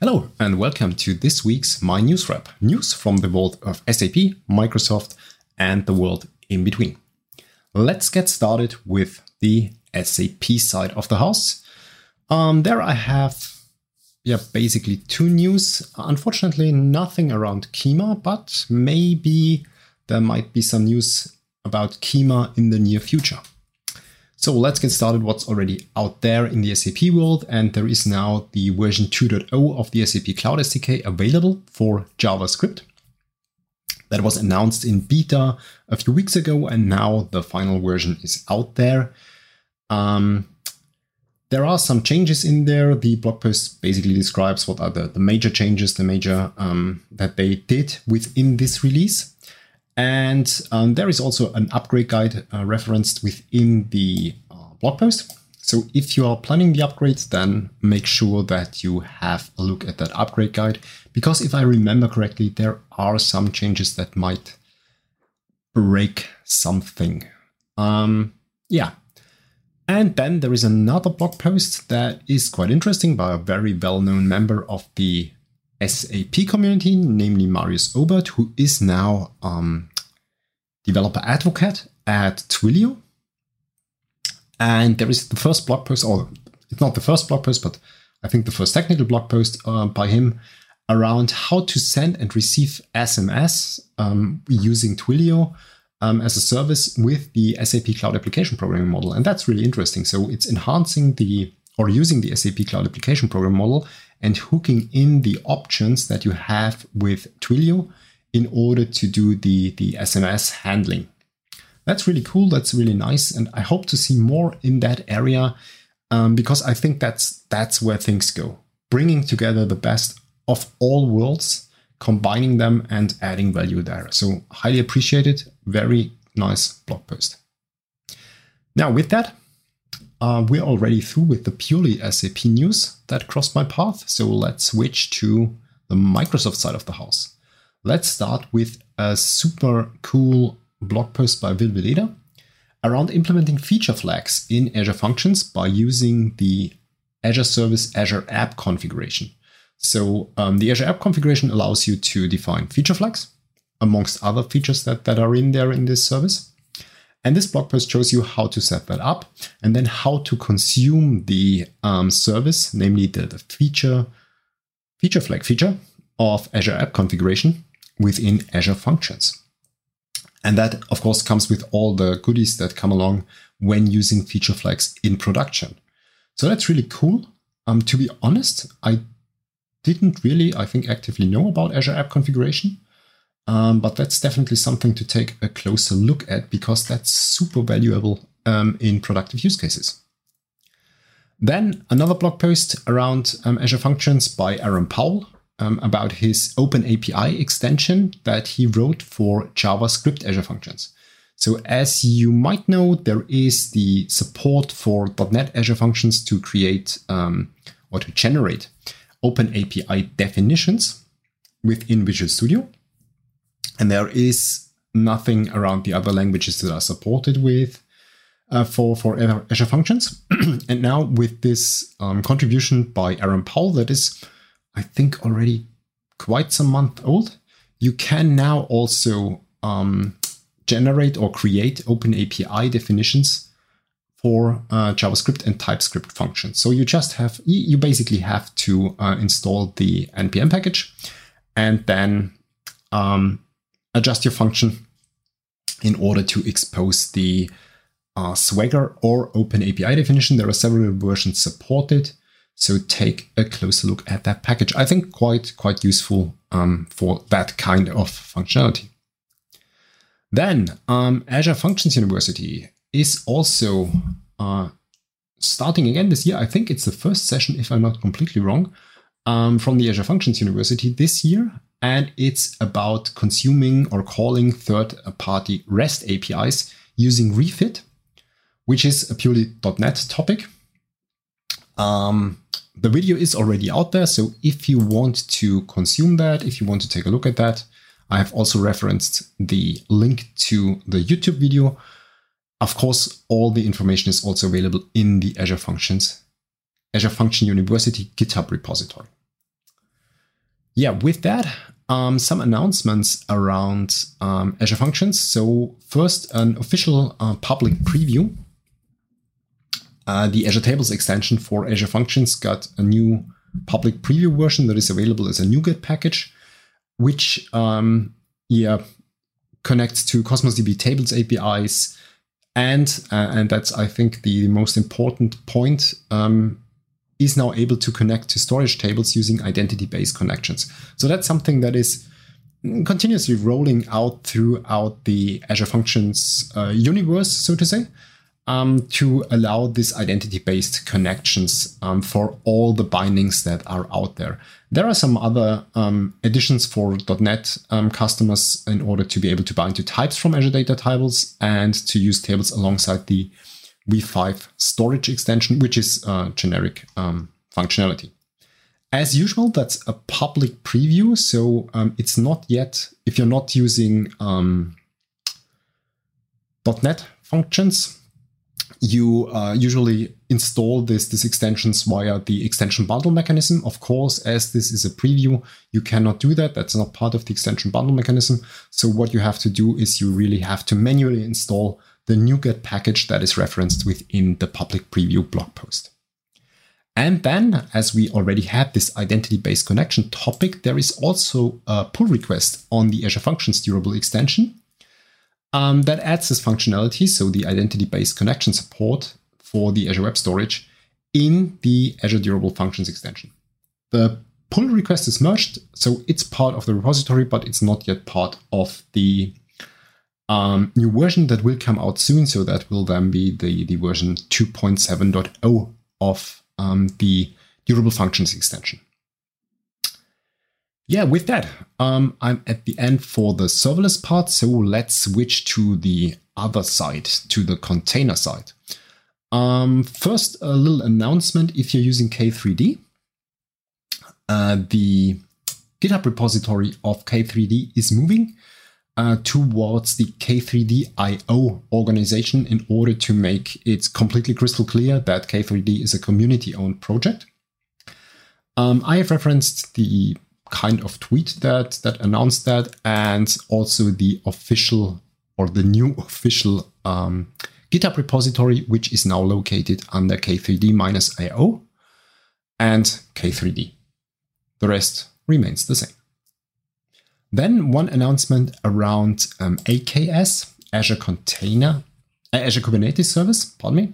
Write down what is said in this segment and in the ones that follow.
Hello, and welcome to this week's My News Wrap news from the world of SAP, Microsoft, and the world in between. Let's get started with the SAP side of the house. Um, there I have yeah, basically two news. Unfortunately, nothing around Kyma, but maybe there might be some news about Kyma in the near future. So let's get started what's already out there in the SAP world. And there is now the version 2.0 of the SAP Cloud SDK available for JavaScript. That was announced in beta a few weeks ago, and now the final version is out there. Um, there are some changes in there. The blog post basically describes what are the, the major changes, the major um, that they did within this release. And um, there is also an upgrade guide uh, referenced within the uh, blog post. So if you are planning the upgrades, then make sure that you have a look at that upgrade guide. Because if I remember correctly, there are some changes that might break something. Um, yeah. And then there is another blog post that is quite interesting by a very well known member of the SAP community, namely Marius Obert, who is now um, developer advocate at Twilio. And there is the first blog post, or it's not the first blog post, but I think the first technical blog post uh, by him around how to send and receive SMS um, using Twilio um, as a service with the SAP Cloud Application Programming Model. And that's really interesting. So it's enhancing the or using the SAP Cloud Application Program Model and hooking in the options that you have with Twilio in order to do the, the SMS handling. That's really cool. That's really nice. And I hope to see more in that area um, because I think that's that's where things go. Bringing together the best of all worlds, combining them and adding value there. So highly appreciated. Very nice blog post. Now with that, uh, we're already through with the purely SAP news that crossed my path. So let's switch to the Microsoft side of the house. Let's start with a super cool blog post by Will around implementing feature flags in Azure Functions by using the Azure Service Azure App configuration. So um, the Azure App configuration allows you to define feature flags amongst other features that, that are in there in this service. And this blog post shows you how to set that up and then how to consume the um, service, namely the, the feature feature flag feature of Azure App configuration within Azure Functions. And that, of course, comes with all the goodies that come along when using feature flags in production. So that's really cool. Um, to be honest, I didn't really, I think, actively know about Azure App Configuration. Um, but that's definitely something to take a closer look at because that's super valuable um, in productive use cases. Then another blog post around um, Azure Functions by Aaron Powell, um, about his Open API extension that he wrote for JavaScript Azure Functions. So, as you might know, there is the support for .NET Azure Functions to create um, or to generate Open API definitions within Visual Studio. And there is nothing around the other languages that are supported with uh, for, for Azure Functions. and now, with this um, contribution by Aaron Powell, that is I think already quite some month old. You can now also um, generate or create open API definitions for uh, JavaScript and TypeScript functions. So you just have, you basically have to uh, install the NPM package and then um, adjust your function in order to expose the uh, Swagger or Open API definition. There are several versions supported. So take a closer look at that package. I think quite, quite useful um, for that kind of functionality. Then um, Azure Functions University is also uh, starting again this year. I think it's the first session, if I'm not completely wrong, um, from the Azure Functions University this year. And it's about consuming or calling third party REST APIs using Refit, which is a purely .NET topic. Um, the video is already out there, so if you want to consume that, if you want to take a look at that, I have also referenced the link to the YouTube video. Of course, all the information is also available in the Azure Functions, Azure Function University GitHub repository. Yeah, with that, um, some announcements around um, Azure Functions. So first, an official uh, public preview. Uh, the Azure Tables extension for Azure Functions got a new public preview version that is available as a NuGet package, which um, yeah connects to Cosmos DB Tables APIs, and uh, and that's I think the most important point. Um, is now able to connect to storage tables using identity-based connections. So that's something that is continuously rolling out throughout the Azure Functions uh, universe, so to say, um, to allow this identity-based connections um, for all the bindings that are out there. There are some other um, additions for .NET um, customers in order to be able to bind to types from Azure Data Tables and to use tables alongside the v5 storage extension, which is uh, generic um, functionality. As usual, that's a public preview, so um, it's not yet, if you're not using um, .NET functions, you uh, usually install this, these extensions via the extension bundle mechanism. Of course, as this is a preview, you cannot do that. That's not part of the extension bundle mechanism. So what you have to do is you really have to manually install the NuGet package that is referenced within the public preview blog post. And then, as we already had this identity-based connection topic, there is also a pull request on the Azure Functions durable extension um, that adds this functionality, so the identity-based connection support for the Azure Web Storage in the Azure Durable Functions extension. The pull request is merged, so it's part of the repository, but it's not yet part of the um, new version that will come out soon. So that will then be the, the version 2.7.0 of um, the durable functions extension. Yeah, with that, um, I'm at the end for the serverless part. So let's switch to the other side, to the container side. Um, first, a little announcement if you're using K3D. Uh, the GitHub repository of K3D is moving uh, towards the K3D.io organization in order to make it completely crystal clear that K3D is a community owned project. Um, I have referenced the kind of tweet that that announced that, and also the official or the new official um, GitHub repository, which is now located under K3D-io and K3D. The rest remains the same. Then one announcement around um, AKS, Azure Container, uh, Azure Kubernetes Service, pardon me,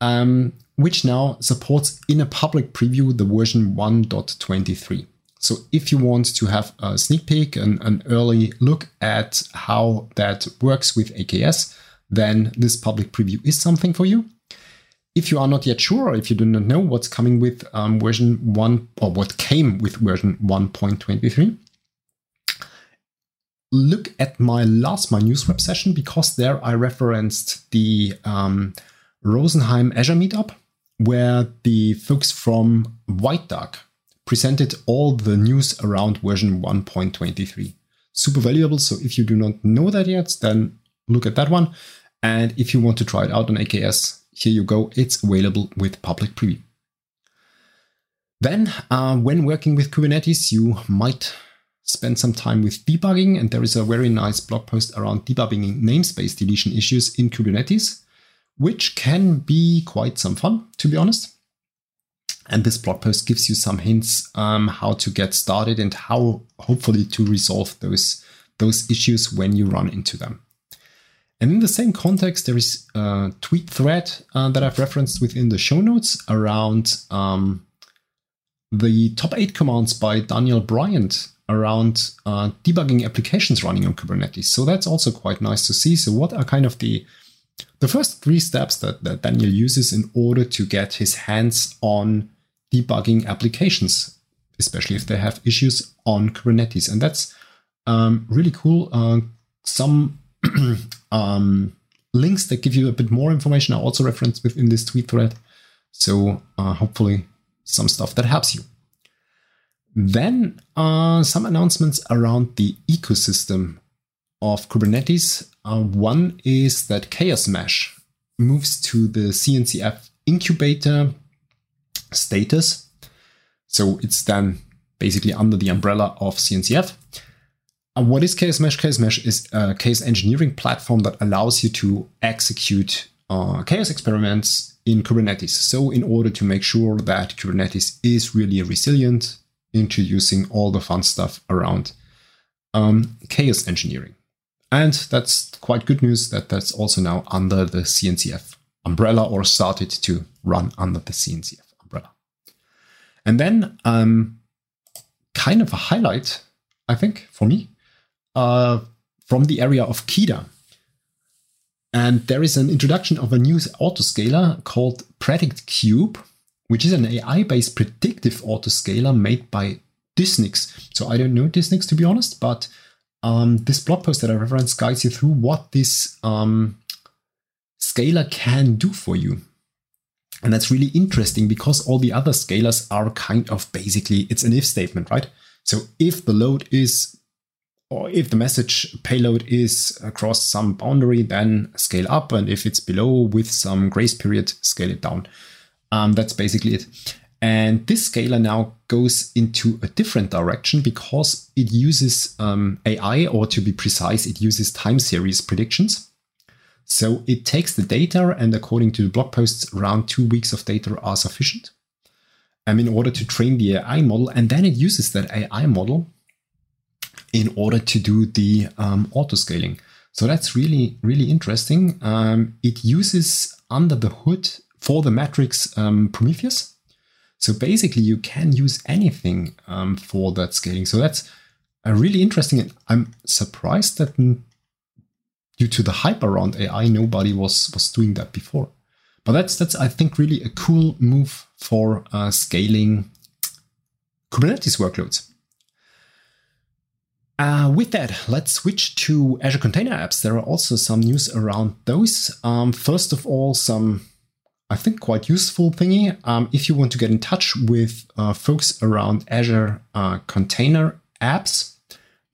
um, which now supports in a public preview the version 1.23. So if you want to have a sneak peek and an early look at how that works with AKS, then this public preview is something for you. If you are not yet sure, or if you do not know what's coming with um, version 1 or what came with version 1.23, look at my last my NewsWrap session because there I referenced the um, Rosenheim Azure meetup where the folks from White Duck presented all the news around version 1.23. Super valuable. So if you do not know that yet, then look at that one. And if you want to try it out on AKS, here you go. It's available with public preview. Then, uh, when working with Kubernetes, you might spend some time with debugging, and there is a very nice blog post around debugging namespace deletion issues in Kubernetes, which can be quite some fun, to be honest. And this blog post gives you some hints um, how to get started and how hopefully to resolve those, those issues when you run into them. And in the same context, there is a tweet thread uh, that I've referenced within the show notes around um, the top eight commands by Daniel Bryant around uh, debugging applications running on Kubernetes. So that's also quite nice to see. So what are kind of the the first three steps that, that Daniel uses in order to get his hands on debugging applications, especially if they have issues on Kubernetes. And that's um, really cool. Uh, some um, links that give you a bit more information are also referenced within this tweet thread. So uh, hopefully some stuff that helps you. Then uh, some announcements around the ecosystem of Kubernetes. Uh, one is that Chaos Mesh moves to the CNCF incubator status. So it's then basically under the umbrella of CNCF. And what is Chaos Mesh? Chaos Mesh is a chaos engineering platform that allows you to execute uh, chaos experiments in Kubernetes. So, in order to make sure that Kubernetes is really resilient, introducing all the fun stuff around um, chaos engineering. And that's quite good news that that's also now under the CNCF umbrella or started to run under the CNCF umbrella. And then, um, kind of a highlight, I think, for me, uh, from the area of KEDA. And there is an introduction of a new autoscaler called PredictKube, which is an AI based predictive autoscaler made by Dysnix. So I don't know Dysnix to be honest, but um, this blog post that I referenced guides you through what this um, scaler can do for you. And that's really interesting because all the other scalers are kind of basically it's an if statement, right? So if the load is or if the message payload is across some boundary, then scale up, and if it's below with some grace period, scale it down. Um, that's basically it. And this scaler now goes into a different direction because it uses um, AI, or to be precise, it uses time series predictions. So it takes the data, and according to the blog posts, around two weeks of data are sufficient um, in order to train the AI model. And then it uses that AI model in order to do the um, auto scaling. So that's really, really interesting. Um, it uses under the hood for the matrix um, Prometheus. So basically, you can use anything um, for that scaling. So that's a really interesting. And I'm surprised that due to the hype around AI, nobody was was doing that before. But that's that's I think really a cool move for uh, scaling Kubernetes workloads. Uh, with that, let's switch to Azure Container Apps. There are also some news around those. Um, first of all, some, I think, quite useful thingy. Um, if you want to get in touch with uh, folks around Azure uh, Container Apps,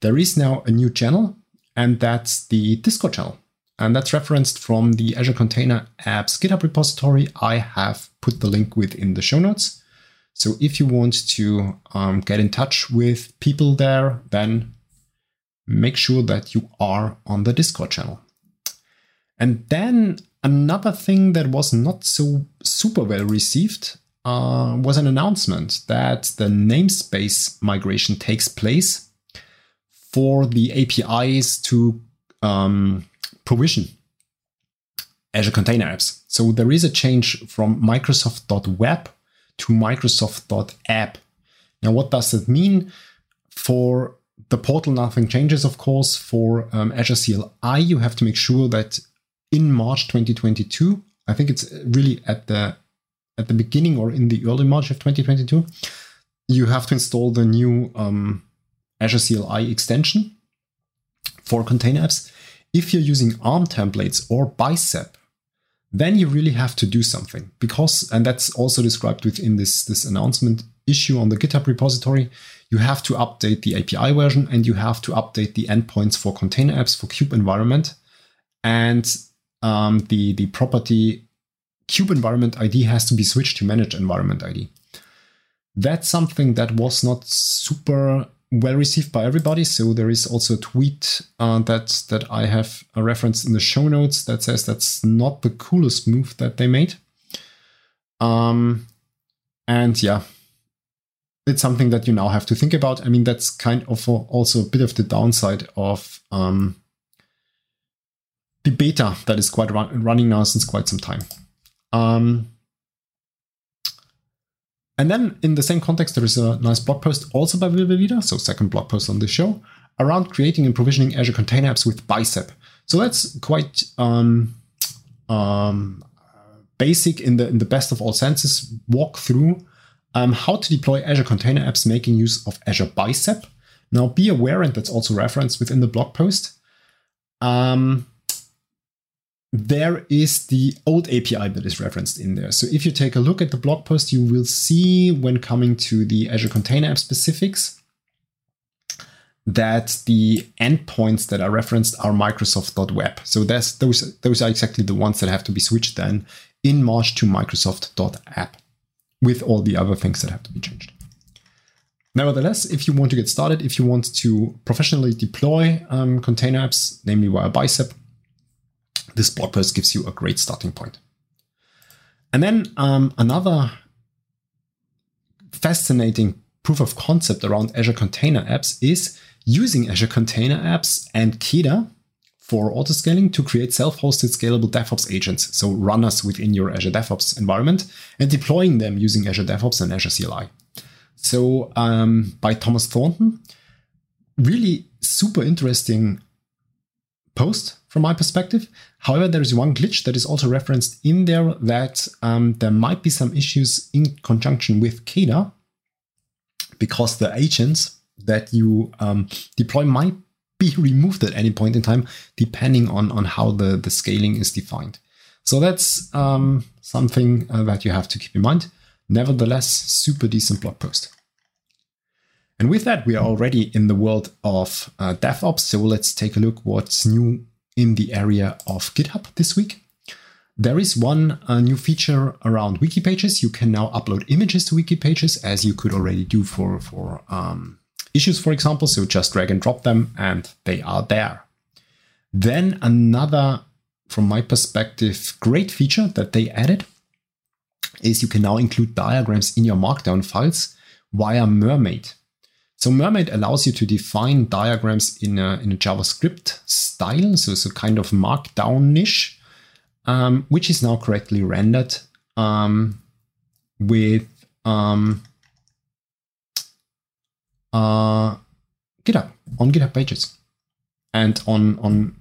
there is now a new channel, and that's the Discord channel. And that's referenced from the Azure Container Apps GitHub repository. I have put the link within the show notes. So if you want to um, get in touch with people there, then make sure that you are on the Discord channel. And then another thing that was not so super well received uh, was an announcement that the namespace migration takes place for the APIs to um, provision Azure Container Apps. So there is a change from Microsoft.web to Microsoft.app. Now, what does that mean? For the portal, nothing changes, of course. For um, Azure CLI, you have to make sure that in March 2022, I think it's really at the at the beginning or in the early March of 2022, you have to install the new um, Azure CLI extension for container apps. If you're using ARM templates or Bicep, then you really have to do something because, and that's also described within this, this announcement issue on the GitHub repository, you have to update the API version and you have to update the endpoints for container apps for kube environment. And um, the, the property kube environment ID has to be switched to manage environment ID. That's something that was not super well received by everybody. So there is also a tweet uh, that that I have a reference in the show notes that says that's not the coolest move that they made. Um, and yeah, it's something that you now have to think about. I mean, that's kind of also a bit of the downside of um, the beta that is quite run- running now since quite some time. Um, and then in the same context, there is a nice blog post also by Will Velida, so second blog post on this show, around creating and provisioning Azure Container Apps with Bicep. So that's quite um, um, basic in the in the best of all senses. Walk through um, how to deploy Azure Container Apps making use of Azure Bicep. Now, be aware, and that's also referenced within the blog post. Um, there is the old API that is referenced in there. So if you take a look at the blog post, you will see when coming to the Azure Container App specifics that the endpoints that are referenced are Microsoft.web. So that's, those, those are exactly the ones that have to be switched then in March to Microsoft.app with all the other things that have to be changed. Nevertheless, if you want to get started, if you want to professionally deploy um, container apps, namely via Bicep, this blog post gives you a great starting point. And then um, another fascinating proof of concept around Azure Container Apps is using Azure Container Apps and Keda for autoscaling to create self-hosted scalable DevOps agents, so runners within your Azure DevOps environment, and deploying them using Azure DevOps and Azure CLI. So um, by Thomas Thornton, really super interesting post from my perspective. However, there is one glitch that is also referenced in there that um, there might be some issues in conjunction with Keda because the agents that you um, deploy might be removed at any point in time, depending on, on how the, the scaling is defined. So that's um, something uh, that you have to keep in mind. Nevertheless, super decent blog post. And with that, we are already in the world of uh, DevOps. So let's take a look what's new in the area of GitHub this week. There is one uh, new feature around wiki pages. You can now upload images to wiki pages as you could already do for, for um, issues, for example. So just drag and drop them and they are there. Then another, from my perspective, great feature that they added is you can now include diagrams in your markdown files via Mermaid. So Mermaid allows you to define diagrams in a, in a JavaScript style, so a kind of markdown niche, um, which is now correctly rendered um, with um, uh, GitHub on GitHub pages and on on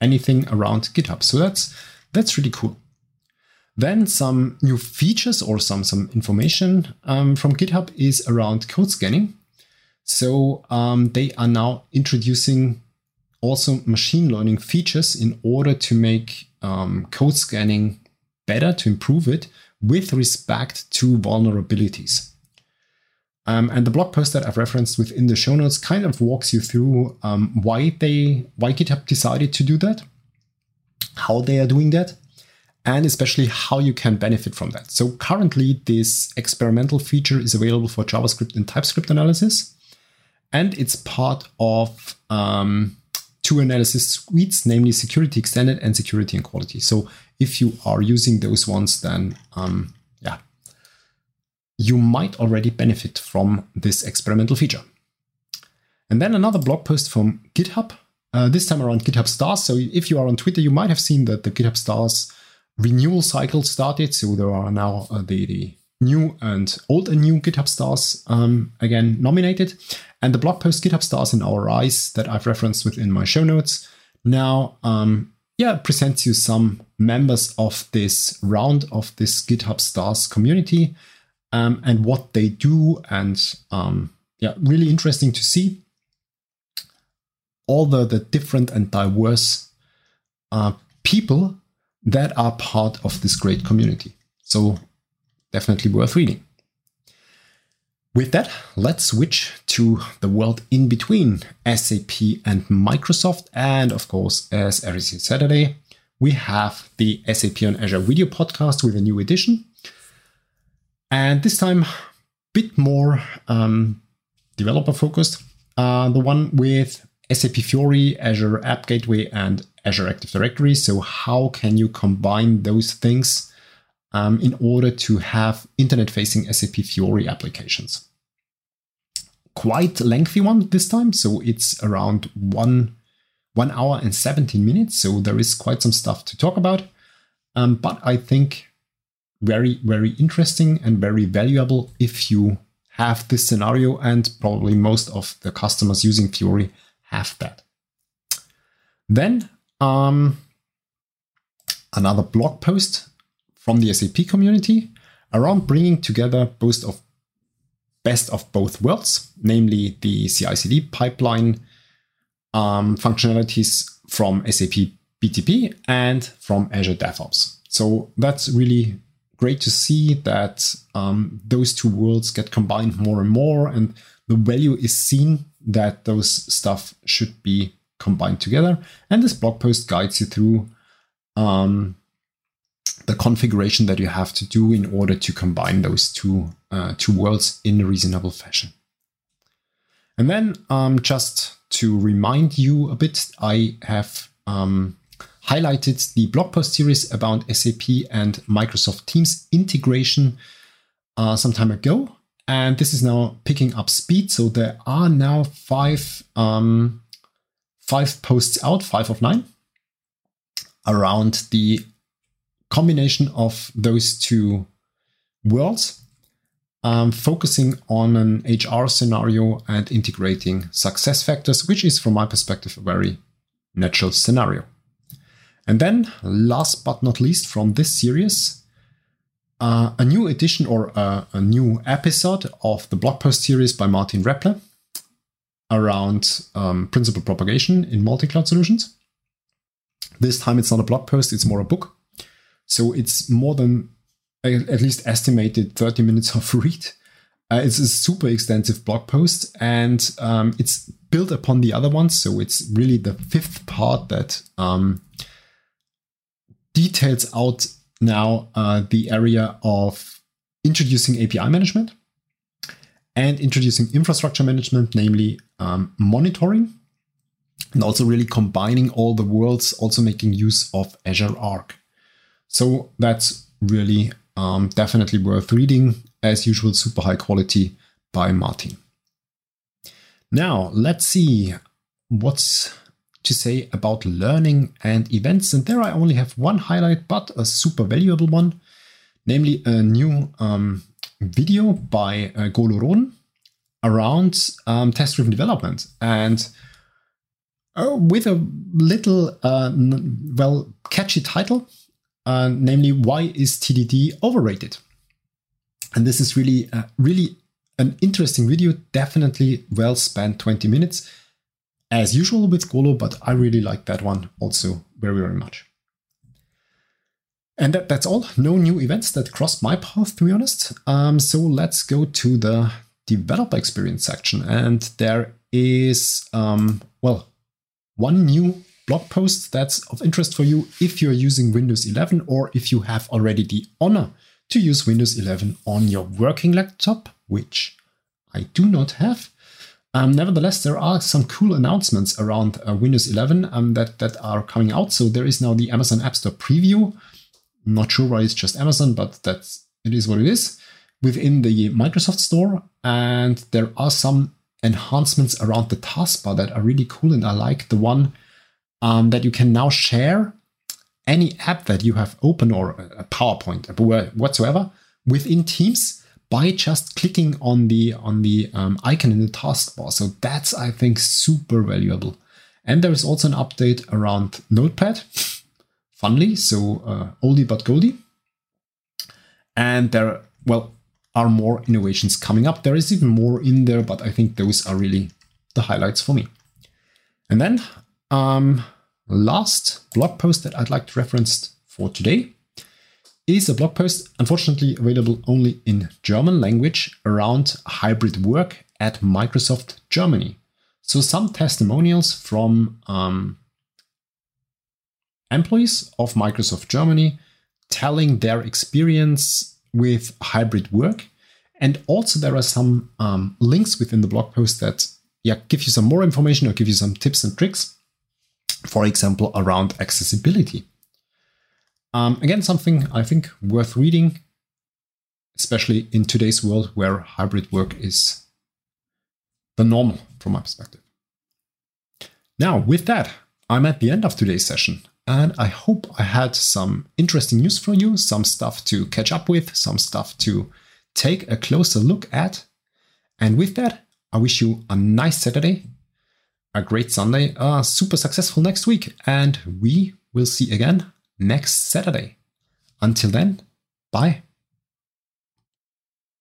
anything around GitHub. So that's that's really cool. Then some new features or some some information um, from GitHub is around code scanning. So um, they are now introducing also machine learning features in order to make um, code scanning better, to improve it with respect to vulnerabilities. Um, and the blog post that I've referenced within the show notes kind of walks you through um, why they why GitHub decided to do that, how they are doing that, and especially how you can benefit from that. So currently, this experimental feature is available for JavaScript and TypeScript analysis, and it's part of um, two analysis suites, namely Security Extended and Security and Quality. So if you are using those ones, then um, yeah, you might already benefit from this experimental feature. And then another blog post from GitHub, uh, this time around GitHub Stars. So if you are on Twitter, you might have seen that the GitHub Stars renewal cycle started. So there are now uh, the, the new and old and new GitHub Stars um, again nominated. And the blog post GitHub Stars in Our Eyes that I've referenced within my show notes now um, yeah, presents you some members of this round of this GitHub Stars community um, and what they do. And um, yeah, really interesting to see all the, the different and diverse uh, people that are part of this great community. So definitely worth reading. With that, let's switch to the world in between SAP and Microsoft. And of course, as every Saturday, we have the SAP on Azure video podcast with a new edition. And this time, a bit more um, developer focused. Uh, the one with SAP Fiori, Azure App Gateway, and Azure Active Directory. So, how can you combine those things um, in order to have internet facing SAP Fiori applications? Quite lengthy one this time. So, it's around one, one hour and 17 minutes. So, there is quite some stuff to talk about. Um, but I think very, very interesting and very valuable if you have this scenario, and probably most of the customers using Fiori have that. Then, um, another blog post from the SAP community around bringing together both of best of both worlds, namely the CI/CD pipeline um, functionalities from SAP BTP and from Azure DevOps. So that's really great to see that um, those two worlds get combined more and more, and the value is seen that those stuff should be combined together. And this blog post guides you through um, the configuration that you have to do in order to combine those two uh, two worlds in a reasonable fashion. And then um, just to remind you a bit, I have um, highlighted the blog post series about SAP and Microsoft Teams integration uh, some time ago. And this is now picking up speed. So there are now five, um, five posts out, five of nine, around the combination of those two worlds, um, focusing on an HR scenario and integrating SuccessFactors, which is, from my perspective, a very natural scenario. And then, last but not least, from this series, uh, a new edition or uh, a new episode of the blog post series by Martin Raepple around um, principal propagation in multi cloud solutions. This time it's not a blog post, it's more a book. So it's more than at least estimated 30 minutes of read. Uh, it's a super extensive blog post and um, it's built upon the other ones. So it's really the fifth part that um, details out now uh, the area of introducing API management and introducing infrastructure management, namely um, monitoring, and also really combining all the worlds, also making use of Azure Arc. So that's really um, definitely worth reading. As usual, super high quality by Martin. Now, let's see what's to say about learning and events. And there I only have one highlight, but a super valuable one, namely a new um, video by uh, Golo Roden around um, test driven development. And uh, with a little, uh, well, catchy title, uh, namely, Why is TDD overrated? And this is really, uh, really an interesting video, definitely well spent 20 minutes as usual with Golo, but I really like that one also very, very much. And that, that's all. No new events that crossed my path, to be honest. Um, so let's go to the developer experience section. And there is, um, well, one new blog post that's of interest for you if you're using Windows 11 or if you have already the honor to use Windows 11 on your working laptop, which I do not have. Um, nevertheless, there are some cool announcements around uh, Windows 11 um, that, that are coming out. So there is now the Amazon App Store preview. Not sure why it's just Amazon, but that's it is what it is within the Microsoft Store. And there are some enhancements around the taskbar that are really cool. And I like the one um, that you can now share any app that you have open or a PowerPoint whatsoever within Teams by just clicking on the on the um, icon in the taskbar. So that's I think super valuable. And there is also an update around Notepad, funnily, so uh, oldie but goldie. And there, well, are more innovations coming up. There is even more in there, but I think those are really the highlights for me. And then, um, last blog post that I'd like to reference for today is a blog post, unfortunately available only in German language, around hybrid work at Microsoft Germany. So, some testimonials from um, employees of Microsoft Germany telling their experience with hybrid work. And also, there are some um, links within the blog post that yeah, give you some more information or give you some tips and tricks. For example, around accessibility. Um, again, something I think worth reading, especially in today's world where hybrid work is the normal from my perspective. Now, with that, I'm at the end of today's session, and I hope I had some interesting news for you, some stuff to catch up with, some stuff to take a closer look at. And with that, I wish you a nice Saturday, a great Sunday, a super successful next week, and we will see again next Saturday. Until then, bye.